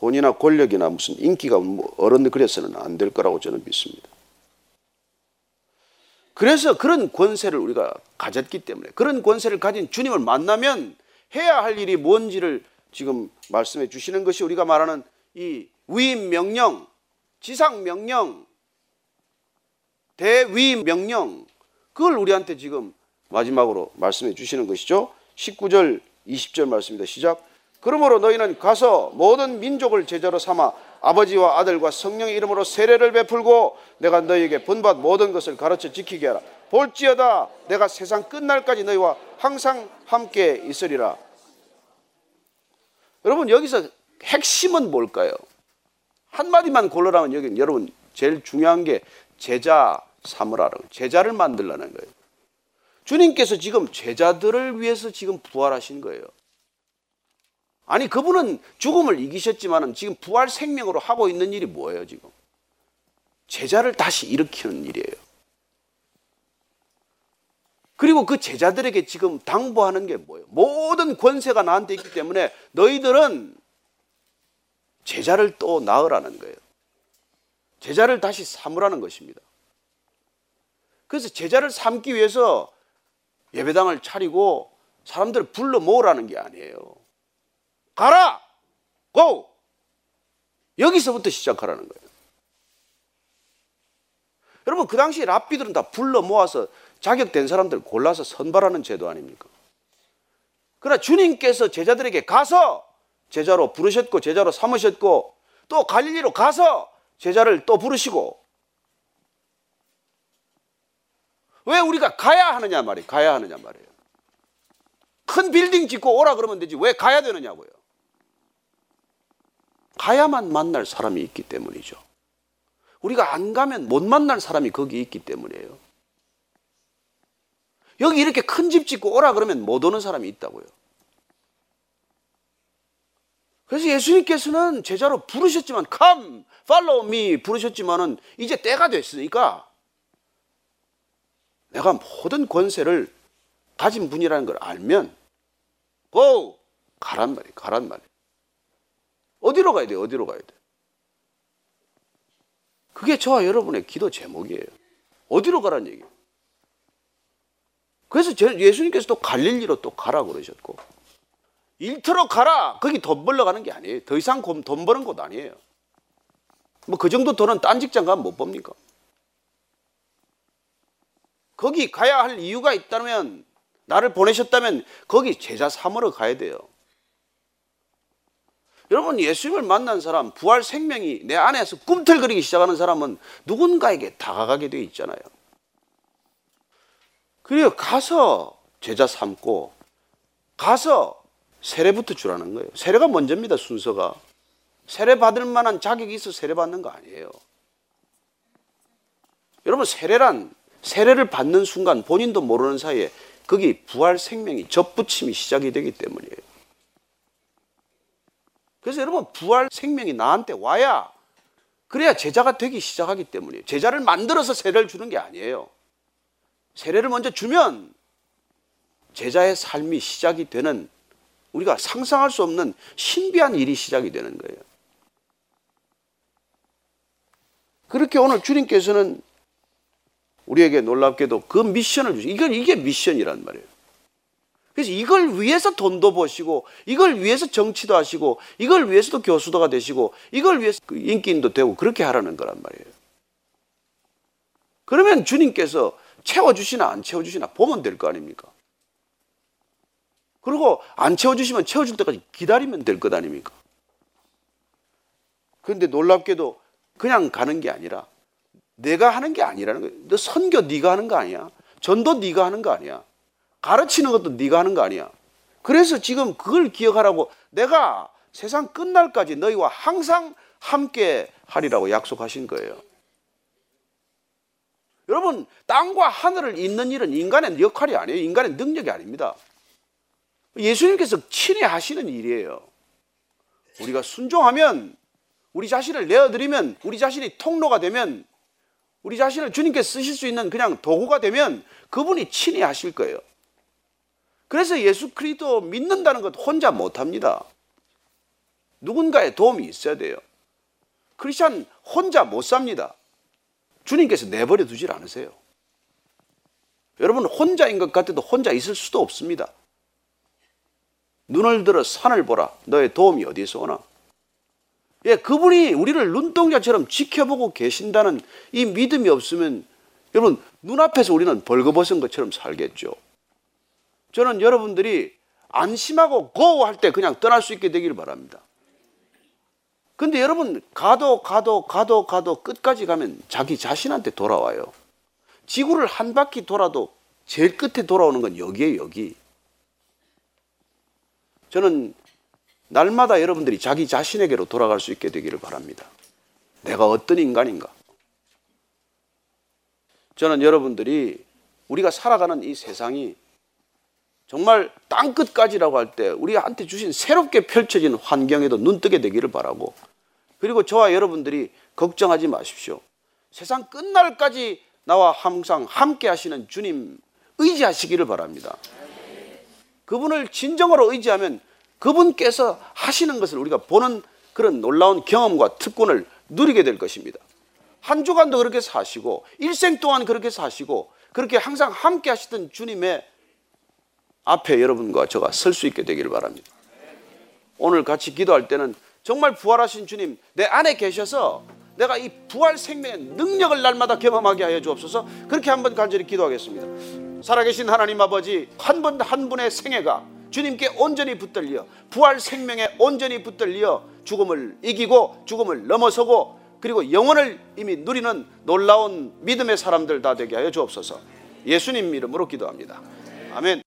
돈이나 권력이나 무슨 인기가 뭐 어른들 그래서는 안 될 거라고 저는 믿습니다. 그래서 그런 권세를 우리가 가졌기 때문에 그런 권세를 가진 주님을 만나면 해야 할 일이 뭔지를 지금 말씀해 주시는 것이 우리가 말하는 이 위임 명령, 지상 명령, 대위임 명령 그걸 우리한테 지금 마지막으로 말씀해 주시는 것이죠. 19절 20절 말씀입니다. 시작. 그러므로 너희는 가서 모든 민족을 제자로 삼아 아버지와 아들과 성령의 이름으로 세례를 베풀고 내가 너희에게 본받 모든 것을 가르쳐 지키게 하라. 볼지어다 내가 세상 끝날까지 너희와 항상 함께 있으리라. 여러분 여기서 핵심은 뭘까요? 한마디만 골라라면 여기 여러분 제일 중요한 게 제자 삼으라는 제자를 만들라는 거예요. 주님께서 지금 제자들을 위해서 지금 부활하신 거예요. 아니 그분은 죽음을 이기셨지만은 지금 부활 생명으로 하고 있는 일이 뭐예요 지금? 제자를 다시 일으키는 일이에요. 그리고 그 제자들에게 지금 당부하는 게 뭐예요? 모든 권세가 나한테 있기 때문에 너희들은 제자를 또 낳으라는 거예요. 제자를 다시 삼으라는 것입니다. 그래서 제자를 삼기 위해서 예배당을 차리고 사람들을 불러 모으라는 게 아니에요. 가라! 고! 여기서부터 시작하라는 거예요. 여러분, 그 당시 랍비들은 다 불러 모아서 자격된 사람들 골라서 선발하는 제도 아닙니까? 그러나 주님께서 제자들에게 가서 제자로 부르셨고, 제자로 삼으셨고, 또 갈릴리로 가서 제자를 또 부르시고, 왜 우리가 가야 하느냐 말이에요. 가야 하느냐 말이에요. 큰 빌딩 짓고 오라 그러면 되지. 왜 가야 되느냐고요. 가야만 만날 사람이 있기 때문이죠. 우리가 안 가면 못 만날 사람이 거기 있기 때문이에요. 여기 이렇게 큰 집 짓고 오라 그러면 못 오는 사람이 있다고요. 그래서 예수님께서는 제자로 부르셨지만 come, follow me 부르셨지만은 이제 때가 됐으니까 내가 모든 권세를 가진 분이라는 걸 알면 고 가란 말이에요. 가란 말이에요. 어디로 가야 돼요? 어디로 가야 돼? 그게 저와 여러분의 기도 제목이에요. 어디로 가란 얘기예요? 그래서 예수님께서 또 갈릴리로 또 가라 그러셨고 일터로 가라. 거기 돈 벌러 가는 게 아니에요. 더 이상 돈 버는 곳 아니에요. 뭐 그 정도 돈은 딴 직장 가면 못 봅니까? 거기 가야 할 이유가 있다면 나를 보내셨다면 거기 제자 삼으러 가야 돼요. 여러분 예수님을 만난 사람, 부활 생명이 내 안에서 꿈틀거리기 시작하는 사람은 누군가에게 다가가게 되어 있잖아요. 그리고 가서 제자 삼고 가서 세례부터 주라는 거예요. 세례가 먼저입니다, 순서가. 세례 받을 만한 자격이 있어 세례 받는 거 아니에요. 여러분 세례란 세례를 받는 순간 본인도 모르는 사이에 거기 부활 생명이 접붙임이 시작이 되기 때문이에요. 그래서 여러분 부활 생명이 나한테 와야 그래야 제자가 되기 시작하기 때문이에요. 제자를 만들어서 세례를 주는 게 아니에요. 세례를 먼저 주면 제자의 삶이 시작이 되는 우리가 상상할 수 없는 신비한 일이 시작이 되는 거예요. 그렇게 오늘 주님께서는 우리에게 놀랍게도 그 미션을 주시. 이건 이게 미션이란 말이에요. 그래서 이걸 위해서 돈도 버시고, 이걸 위해서 정치도 하시고, 이걸 위해서도 교수도가 되시고, 이걸 위해서 그 인기인도 되고 그렇게 하라는 거란 말이에요. 그러면 주님께서 채워주시나 안 채워주시나 보면 될 거 아닙니까? 그리고 안 채워주시면 채워줄 때까지 기다리면 될 것 아닙니까? 그런데 놀랍게도 그냥 가는 게 아니라 내가 하는 게 아니라는 거예요. 너 선교 네가 하는 거 아니야. 전도 네가 하는 거 아니야. 가르치는 것도 네가 하는 거 아니야. 그래서 지금 그걸 기억하라고 내가 세상 끝날까지 너희와 항상 함께 하리라고 약속하신 거예요. 여러분, 땅과 하늘을 잇는 일은 인간의 역할이 아니에요. 인간의 능력이 아닙니다. 예수님께서 친히 하시는 일이에요. 우리가 순종하면, 우리 자신을 내어드리면, 우리 자신이 통로가 되면 우리 자신을 주님께 쓰실 수 있는 그냥 도구가 되면 그분이 친히 하실 거예요. 그래서 예수 그리스도 믿는다는 것 혼자 못 합니다. 누군가의 도움이 있어야 돼요. 크리스천 혼자 못 삽니다. 주님께서 내버려 두질 않으세요. 여러분 혼자인 것 같아도 혼자 있을 수도 없습니다. 눈을 들어 산을 보라. 너의 도움이 어디서 오나? 예, 그분이 우리를 눈동자처럼 지켜보고 계신다는 이 믿음이 없으면 여러분 눈앞에서 우리는 벌거벗은 것처럼 살겠죠. 저는 여러분들이 안심하고 고 할 때 그냥 떠날 수 있게 되기를 바랍니다. 근데 여러분 가도 가도 가도 가도 끝까지 가면 자기 자신한테 돌아와요. 지구를 한 바퀴 돌아도 제일 끝에 돌아오는 건 여기에요, 여기. 저는 날마다 여러분들이 자기 자신에게로 돌아갈 수 있게 되기를 바랍니다. 내가 어떤 인간인가? 저는 여러분들이 우리가 살아가는 이 세상이 정말 땅 끝까지라고 할 때 우리한테 주신 새롭게 펼쳐진 환경에도 눈뜨게 되기를 바라고 그리고 저와 여러분들이 걱정하지 마십시오. 세상 끝날까지 나와 항상 함께 하시는 주님 의지하시기를 바랍니다. 그분을 진정으로 의지하면 그분께서 하시는 것을 우리가 보는 그런 놀라운 경험과 특권을 누리게 될 것입니다. 한 주간도 그렇게 사시고 일생 동안 그렇게 사시고 그렇게 항상 함께 하시던 주님의 앞에 여러분과 저가 설 수 있게 되기를 바랍니다. 오늘 같이 기도할 때는 정말 부활하신 주님 내 안에 계셔서 내가 이 부활 생명의 능력을 날마다 경험하게 하여 주옵소서 그렇게 한번 간절히 기도하겠습니다. 살아계신 하나님 아버지 한 분 한 분의 생애가 주님께 온전히 붙들려 부활 생명에 온전히 붙들려 죽음을 이기고 죽음을 넘어서고 그리고 영원을 이미 누리는 놀라운 믿음의 사람들 다 되게 하여 주옵소서. 예수님 이름으로 기도합니다. 아멘.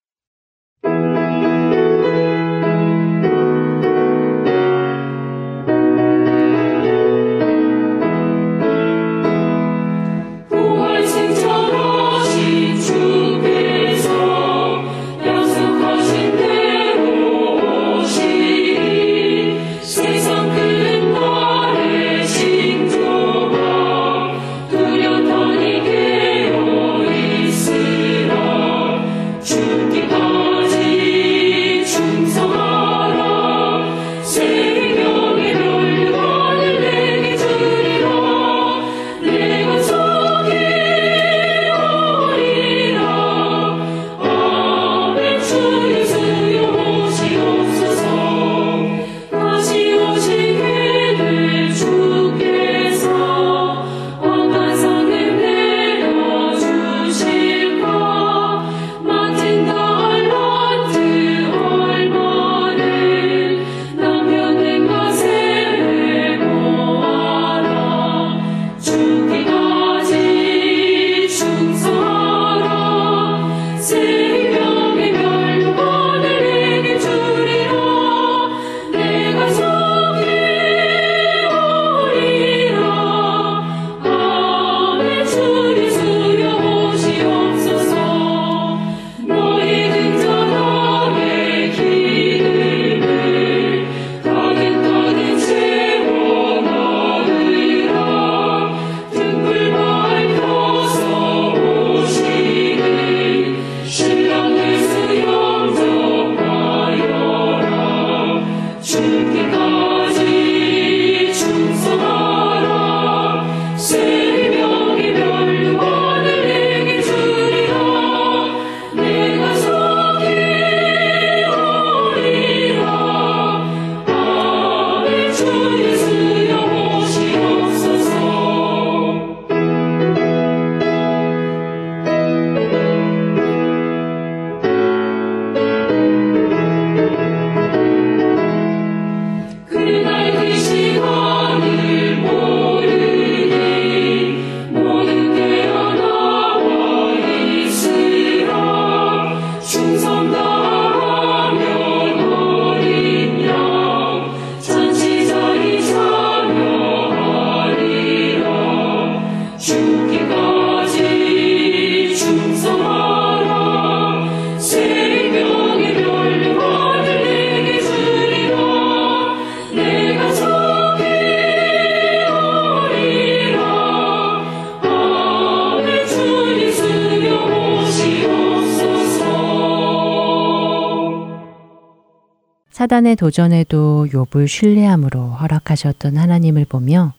사단의 도전에도 욥을 신뢰함으로 허락하셨던 하나님을 보며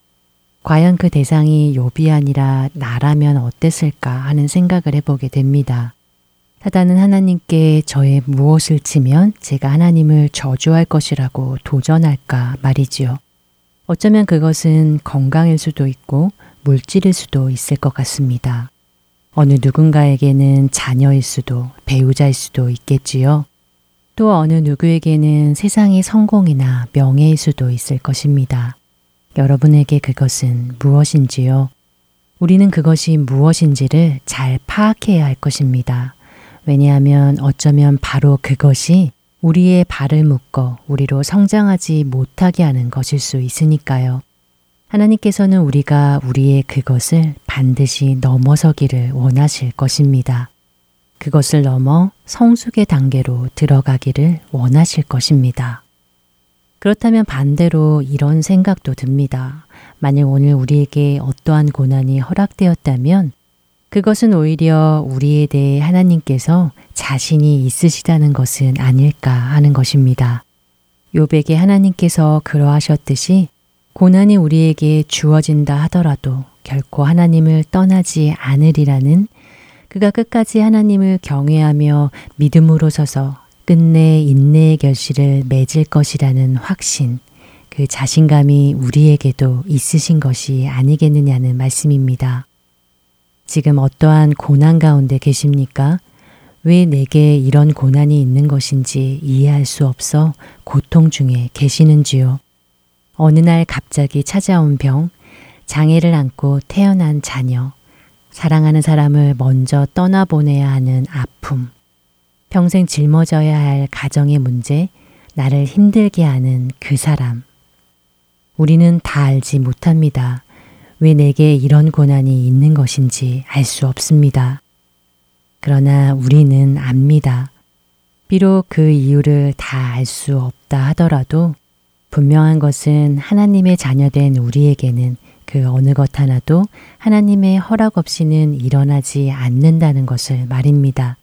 과연 그 대상이 욥이 아니라 나라면 어땠을까 하는 생각을 해보게 됩니다. 사단은 하나님께 저의 무엇을 치면 제가 하나님을 저주할 것이라고 도전할까 말이지요. 어쩌면 그것은 건강일 수도 있고 물질일 수도 있을 것 같습니다. 어느 누군가에게는 자녀일 수도 배우자일 수도 있겠지요. 또 어느 누구에게는 세상의 성공이나 명예일 수도 있을 것입니다. 여러분에게 그것은 무엇인지요? 우리는 그것이 무엇인지를 잘 파악해야 할 것입니다. 왜냐하면 어쩌면 바로 그것이 우리의 발을 묶어 우리로 성장하지 못하게 하는 것일 수 있으니까요. 하나님께서는 우리가 우리의 그것을 반드시 넘어서기를 원하실 것입니다. 그것을 넘어 성숙의 단계로 들어가기를 원하실 것입니다. 그렇다면 반대로 이런 생각도 듭니다. 만약 오늘 우리에게 어떠한 고난이 허락되었다면 그것은 오히려 우리에 대해 하나님께서 자신이 있으시다는 것은 아닐까 하는 것입니다. 요백에 하나님께서 그러하셨듯이 고난이 우리에게 주어진다 하더라도 결코 하나님을 떠나지 않으리라는 그가 끝까지 하나님을 경외하며 믿음으로 서서 끝내 인내의 결실을 맺을 것이라는 확신, 그 자신감이 우리에게도 있으신 것이 아니겠느냐는 말씀입니다. 지금 어떠한 고난 가운데 계십니까? 왜 내게 이런 고난이 있는 것인지 이해할 수 없어 고통 중에 계시는지요? 어느 날 갑자기 찾아온 병, 장애를 안고 태어난 자녀, 사랑하는 사람을 먼저 떠나보내야 하는 아픔, 평생 짊어져야 할 가정의 문제, 나를 힘들게 하는 그 사람. 우리는 다 알지 못합니다. 왜 내게 이런 고난이 있는 것인지 알 수 없습니다. 그러나 우리는 압니다. 비록 그 이유를 다 알 수 없다 하더라도 분명한 것은 하나님의 자녀된 우리에게는 그 어느 것 하나도 하나님의 허락 없이는 일어나지 않는다는 것을 말입니다.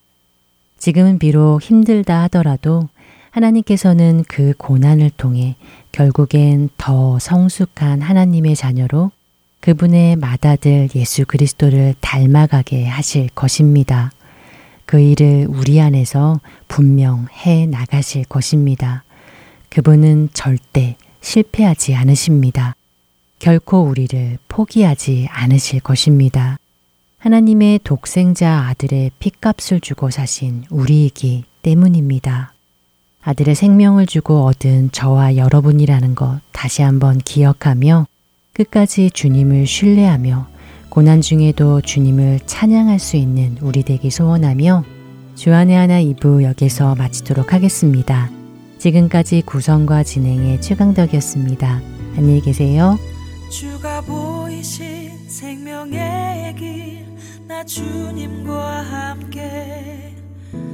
지금은 비록 힘들다 하더라도 하나님께서는 그 고난을 통해 결국엔 더 성숙한 하나님의 자녀로 그분의 맏아들 예수 그리스도를 닮아가게 하실 것입니다. 그 일을 우리 안에서 분명 해 나가실 것입니다. 그분은 절대 실패하지 않으십니다. 결코 우리를 포기하지 않으실 것입니다. 하나님의 독생자 아들의 핏값을 주고 사신 우리이기 때문입니다. 아들의 생명을 주고 얻은 저와 여러분이라는 것 다시 한번 기억하며 끝까지 주님을 신뢰하며 고난 중에도 주님을 찬양할 수 있는 우리 되기 소원하며 주안의 하나 2부 여기서 마치도록 하겠습니다. 지금까지 구성과 진행의 최강덕이었습니다. 안녕히 계세요. 주가 보이신 생명의 길 나 주님과 함께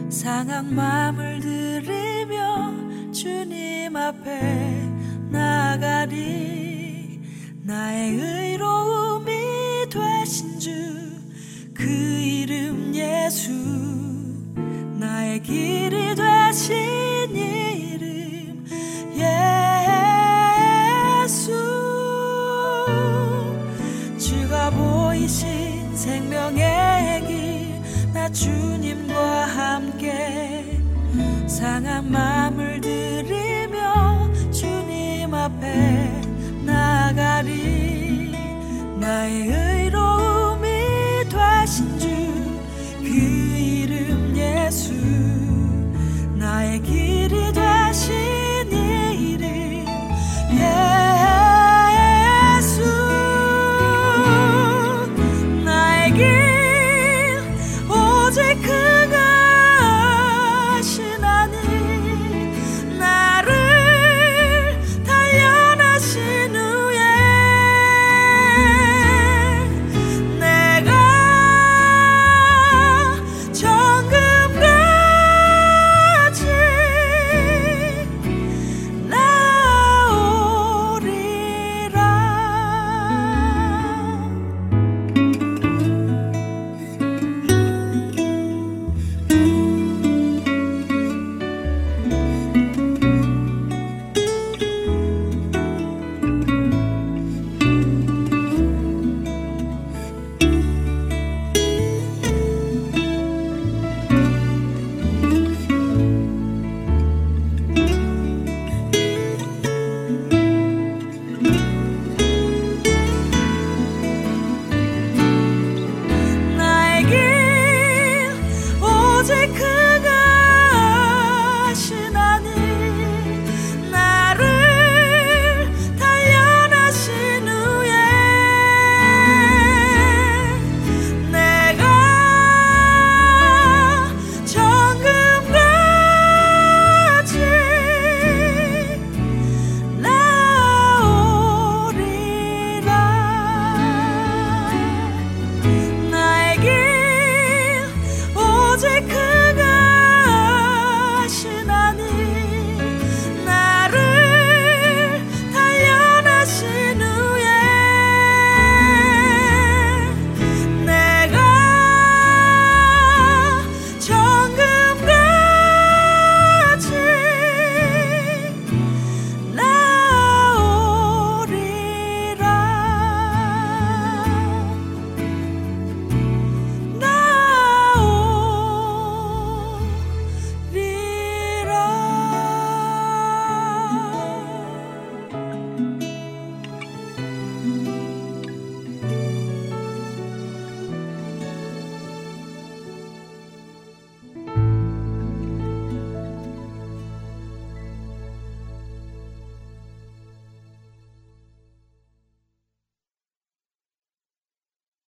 상한 마음을 들이며 주님 앞에 나가리. 나의 의로움이 되신 주 그 이름 예수. 나의 길이 되신 이름 예수. 생명의 길 나 주님과 함께 상한 마음을 드리며 주님 앞에 나가리. 나의